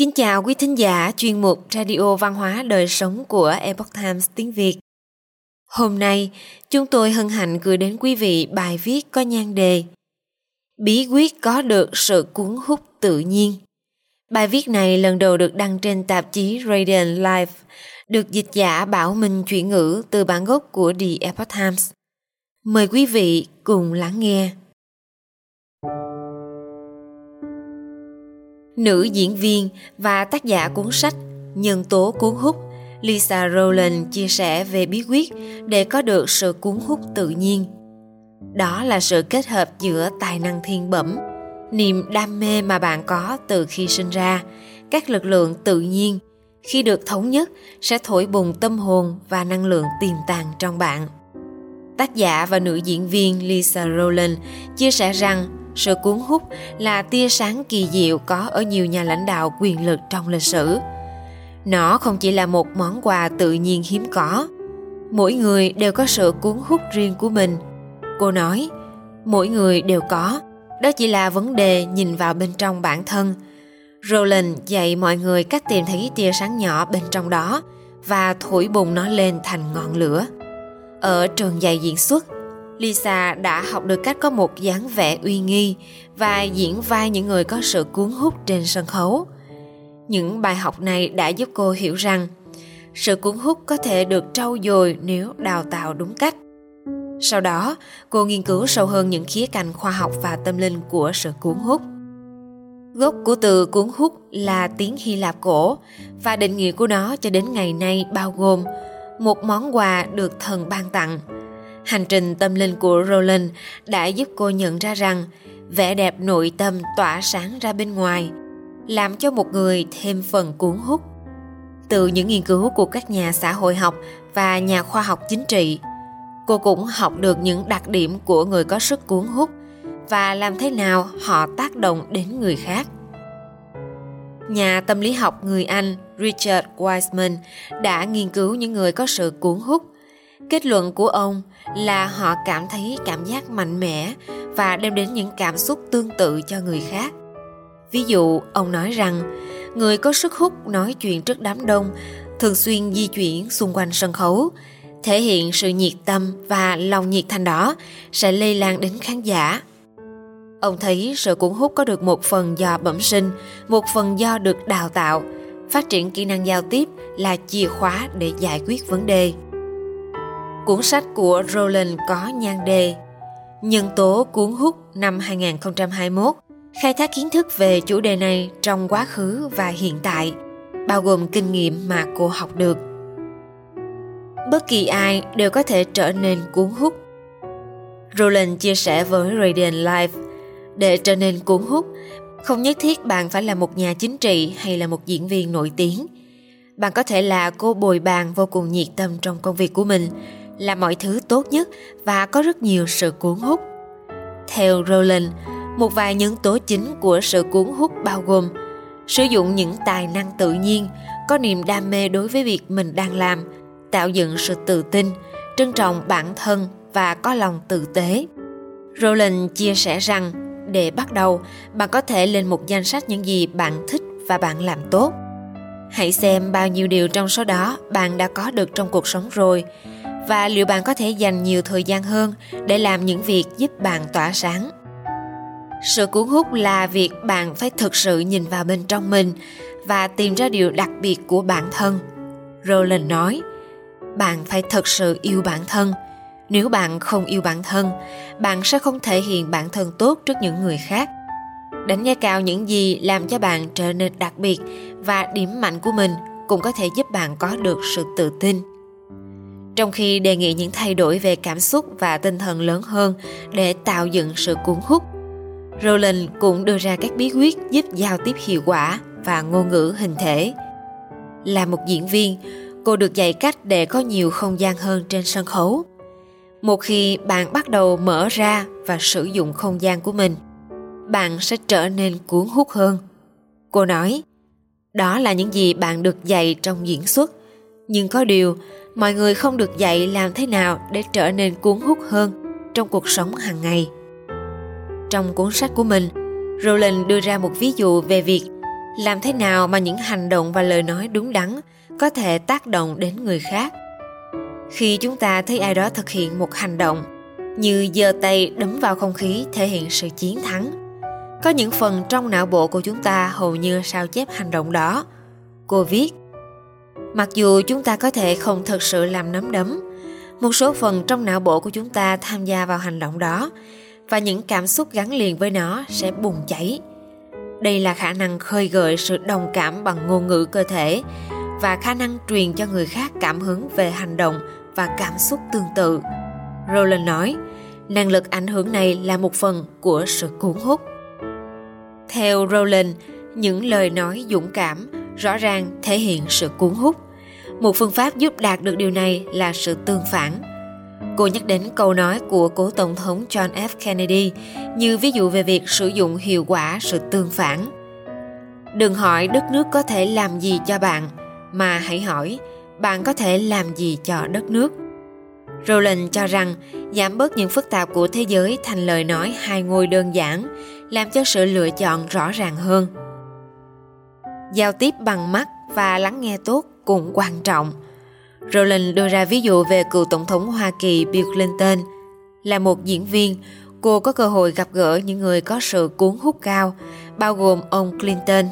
Kính chào quý thính giả chuyên mục Radio Văn hóa Đời Sống của Epoch Times tiếng Việt. Hôm nay, chúng tôi hân hạnh gửi đến quý vị bài viết có nhan đề Bí quyết có được sự cuốn hút tự nhiên. Bài viết này lần đầu được đăng trên tạp chí Radiant Life, được dịch giả Bảo Minh chuyển ngữ từ bản gốc của The Epoch Times. Mời quý vị cùng lắng nghe. Nữ diễn viên và tác giả cuốn sách Nhân tố cuốn hút Lisa Rowland chia sẻ về bí quyết để có được sự cuốn hút tự nhiên. Đó là sự kết hợp giữa tài năng thiên bẩm, niềm đam mê mà bạn có từ khi sinh ra, các lực lượng tự nhiên khi được thống nhất sẽ thổi bùng tâm hồn và năng lượng tiềm tàng trong bạn. Tác giả và nữ diễn viên Lisa Rowland chia sẻ rằng sự cuốn hút là tia sáng kỳ diệu có ở nhiều nhà lãnh đạo quyền lực trong lịch sử. Nó không chỉ là một món quà tự nhiên hiếm có. Mỗi người đều có sự cuốn hút riêng của mình. Cô nói, mỗi người đều có, đó chỉ là vấn đề nhìn vào bên trong bản thân. Roland dạy mọi người cách tìm thấy tia sáng nhỏ bên trong đó và thổi bùng nó lên thành ngọn lửa. Ở trường dạy diễn xuất, Lisa đã học được cách có một dáng vẻ uy nghi và diễn vai những người có sự cuốn hút trên sân khấu. Những bài học này đã giúp cô hiểu rằng sự cuốn hút có thể được trau dồi nếu đào tạo đúng cách. Sau đó, cô nghiên cứu sâu hơn những khía cạnh khoa học và tâm linh của sự cuốn hút. Gốc của từ cuốn hút là tiếng Hy Lạp cổ và định nghĩa của nó cho đến ngày nay bao gồm một món quà được thần ban tặng – Hành trình tâm linh của Roland đã giúp cô nhận ra rằng vẻ đẹp nội tâm tỏa sáng ra bên ngoài, làm cho một người thêm phần cuốn hút. Từ những nghiên cứu của các nhà xã hội học và nhà khoa học chính trị, cô cũng học được những đặc điểm của người có sức cuốn hút và làm thế nào họ tác động đến người khác. Nhà tâm lý học người Anh Richard Wiseman đã nghiên cứu những người có sự cuốn hút Kết luận của ông là họ cảm thấy cảm giác mạnh mẽ và đem đến những cảm xúc tương tự cho người khác. Ví dụ, ông nói rằng người có sức hút nói chuyện trước đám đông, thường xuyên di chuyển xung quanh sân khấu, thể hiện sự nhiệt tâm và lòng nhiệt thành đó sẽ lây lan đến khán giả. Ông thấy sự cuốn hút có được một phần do bẩm sinh, một phần do được đào tạo. Phát triển kỹ năng giao tiếp là chìa khóa để giải quyết vấn đề. Cuốn sách của Roland có nhan đề Nhân tố cuốn hút năm 2021 khai thác kiến thức về chủ đề này trong quá khứ và hiện tại, bao gồm kinh nghiệm mà cô học được. Bất kỳ ai đều có thể trở nên cuốn hút. Roland chia sẻ với Radiant Life, để trở nên cuốn hút, không nhất thiết bạn phải là một nhà chính trị hay là một diễn viên nổi tiếng. Bạn có thể là cô bồi bàn vô cùng nhiệt tâm trong công việc của mình, là mọi thứ tốt nhất và có rất nhiều sự cuốn hút. Theo Roland, một vài nhân tố chính của sự cuốn hút bao gồm sử dụng những tài năng tự nhiên, có niềm đam mê đối với việc mình đang làm, tạo dựng sự tự tin, trân trọng bản thân và có lòng tử tế. Roland chia sẻ rằng, để bắt đầu, bạn có thể lên một danh sách những gì bạn thích và bạn làm tốt. Hãy xem bao nhiêu điều trong số đó bạn đã có được trong cuộc sống rồi và liệu bạn có thể dành nhiều thời gian hơn để làm những việc giúp bạn tỏa sáng? Sự cuốn hút là việc bạn phải thực sự nhìn vào bên trong mình và tìm ra điều đặc biệt của bản thân. Roland nói, bạn phải thực sự yêu bản thân. Nếu bạn không yêu bản thân, bạn sẽ không thể hiện bản thân tốt trước những người khác. Đánh giá cao những gì làm cho bạn trở nên đặc biệt và điểm mạnh của mình cũng có thể giúp bạn có được sự tự tin trong khi đề nghị những thay đổi về cảm xúc và tinh thần lớn hơn để tạo dựng sự cuốn hút. Rowling cũng đưa ra các bí quyết giúp giao tiếp hiệu quả và ngôn ngữ hình thể. Là một diễn viên, cô được dạy cách để có nhiều không gian hơn trên sân khấu. Một khi bạn bắt đầu mở ra và sử dụng không gian của mình, bạn sẽ trở nên cuốn hút hơn. Cô nói, đó là những gì bạn được dạy trong diễn xuất, nhưng có điều mọi người không được dạy làm thế nào để trở nên cuốn hút hơn trong cuộc sống hàng ngày. Trong cuốn sách của mình, Rowling đưa ra một ví dụ về việc làm thế nào mà những hành động và lời nói đúng đắn có thể tác động đến người khác khi chúng ta thấy ai đó thực hiện một hành động như giơ tay đấm vào không khí thể hiện sự chiến thắng có những phần trong não bộ của chúng ta hầu như sao chép hành động đó cô viết mặc dù chúng ta có thể không thực sự làm nắm đấm, một số phần trong não bộ của chúng ta tham gia vào hành động đó và những cảm xúc gắn liền với nó sẽ bùng cháy. Đây là khả năng khơi gợi sự đồng cảm bằng ngôn ngữ cơ thể và khả năng truyền cho người khác cảm hứng về hành động và cảm xúc tương tự. Roland nói, năng lực ảnh hưởng này là một phần của sự cuốn hút. Theo roland, những lời nói dũng cảm rõ ràng thể hiện sự cuốn hút. Một phương pháp giúp đạt được điều này là sự tương phản. Cô nhắc đến câu nói của cố tổng thống john f. Kennedy như ví dụ về việc sử dụng hiệu quả sự tương phản. Đừng hỏi đất nước có thể làm gì cho bạn mà hãy hỏi bạn có thể làm gì cho đất nước? Roland cho rằng giảm bớt những phức tạp của thế giới thành lời nói hai ngôi đơn giản, làm cho sự lựa chọn rõ ràng hơn. Giao tiếp bằng mắt và lắng nghe tốt cũng quan trọng. Roland đưa ra ví dụ về cựu tổng thống Hoa Kỳ Bill Clinton. Là một diễn viên, cô có cơ hội gặp gỡ những người có sự cuốn hút cao, bao gồm ông Clinton.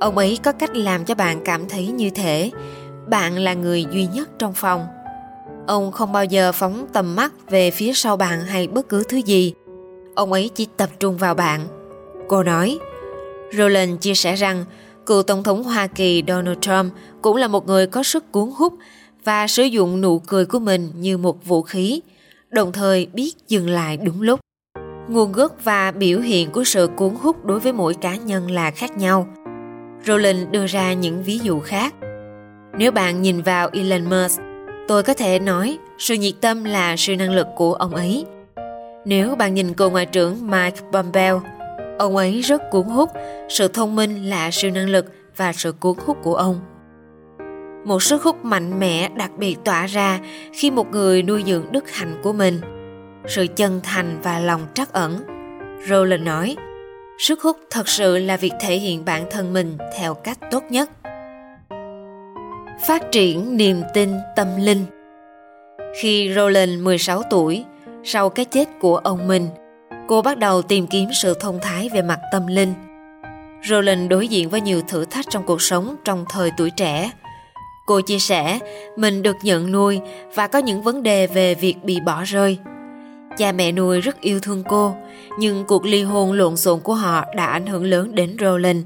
Ông ấy có cách làm cho bạn cảm thấy như thể bạn là người duy nhất trong phòng. Ông không bao giờ phóng tầm mắt về phía sau bạn hay bất cứ thứ gì. Ông ấy chỉ tập trung vào bạn. Cô nói, Roland chia sẻ rằng cựu Tổng thống Hoa Kỳ Donald Trump cũng là một người có sức cuốn hút và sử dụng nụ cười của mình như một vũ khí, đồng thời biết dừng lại đúng lúc. Nguồn gốc và biểu hiện của sự cuốn hút đối với mỗi cá nhân là khác nhau. Rowling đưa ra những ví dụ khác. Nếu bạn nhìn vào Elon Musk, tôi có thể nói sự nhiệt tâm là sự năng lực của ông ấy. Nếu bạn nhìn cựu ngoại trưởng Mike Pompeo, Ông ấy rất cuốn hút, sự thông minh là siêu năng lực và sự cuốn hút của ông. Một sức hút mạnh mẽ đặc biệt tỏa ra khi một người nuôi dưỡng đức hạnh của mình. Sự chân thành và lòng trắc ẩn. Roland nói, sức hút thật sự là việc thể hiện bản thân mình theo cách tốt nhất. Phát triển niềm tin tâm linh Khi Roland 16 tuổi, sau cái chết của ông mình, cô bắt đầu tìm kiếm sự thông thái về mặt tâm linh. Rowling đối diện với nhiều thử thách trong cuộc sống trong thời tuổi trẻ. Cô chia sẻ mình được nhận nuôi và có những vấn đề về việc bị bỏ rơi. Cha mẹ nuôi rất yêu thương cô, nhưng cuộc ly hôn lộn xộn của họ đã ảnh hưởng lớn đến Rowling.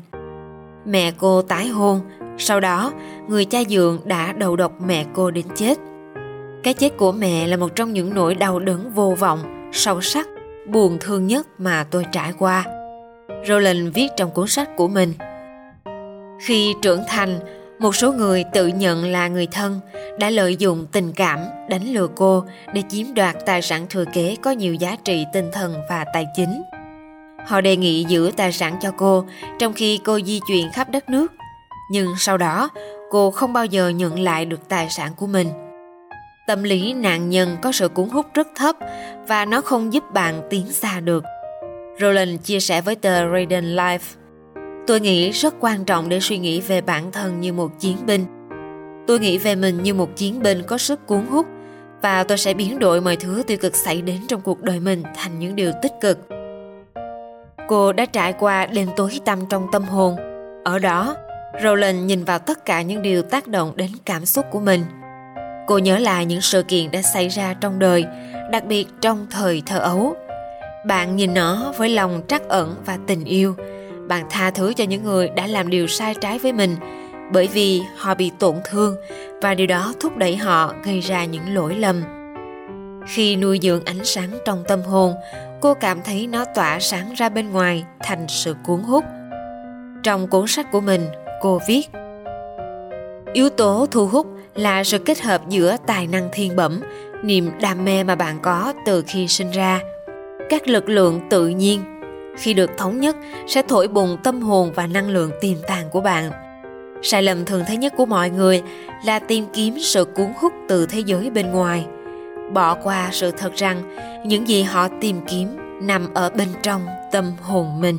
Mẹ cô tái hôn, sau đó người cha dượng đã đầu độc mẹ cô đến chết. Cái chết của mẹ là một trong những nỗi đau đớn vô vọng, sâu sắc buồn thương nhất mà tôi trải qua. Roland viết trong cuốn sách của mình. Khi trưởng thành, một số người tự nhận là người thân đã lợi dụng tình cảm đánh lừa cô để chiếm đoạt tài sản thừa kế có nhiều giá trị tinh thần và tài chính. Họ đề nghị giữ tài sản cho cô trong khi cô di chuyển khắp đất nước. Nhưng sau đó, cô không bao giờ nhận lại được tài sản của mình Tâm lý nạn nhân có sự cuốn hút rất thấp và nó không giúp bạn tiến xa được. Roland chia sẻ với tờ Radiant Life Tôi nghĩ rất quan trọng để suy nghĩ về bản thân như một chiến binh. Tôi nghĩ về mình như một chiến binh có sức cuốn hút và tôi sẽ biến đổi mọi thứ tiêu cực xảy đến trong cuộc đời mình thành những điều tích cực. Cô đã trải qua đêm tối tăm trong tâm hồn. Ở đó, Roland nhìn vào tất cả những điều tác động đến cảm xúc của mình – Cô nhớ lại những sự kiện đã xảy ra trong đời, đặc biệt trong thời thơ ấu. Bạn nhìn nó với lòng trắc ẩn và tình yêu. Bạn tha thứ cho những người đã làm điều sai trái với mình bởi vì họ bị tổn thương và điều đó thúc đẩy họ gây ra những lỗi lầm. Khi nuôi dưỡng ánh sáng trong tâm hồn, cô cảm thấy nó tỏa sáng ra bên ngoài thành sự cuốn hút. Trong cuốn sách của mình, cô viết Yếu tố thu hút là sự kết hợp giữa tài năng thiên bẩm, niềm đam mê mà bạn có từ khi sinh ra. Các lực lượng tự nhiên, khi được thống nhất, sẽ thổi bùng tâm hồn và năng lượng tiềm tàng của bạn. Sai lầm thường thấy nhất của mọi người là tìm kiếm sự cuốn hút từ thế giới bên ngoài. Bỏ qua sự thật rằng những gì họ tìm kiếm nằm ở bên trong tâm hồn mình.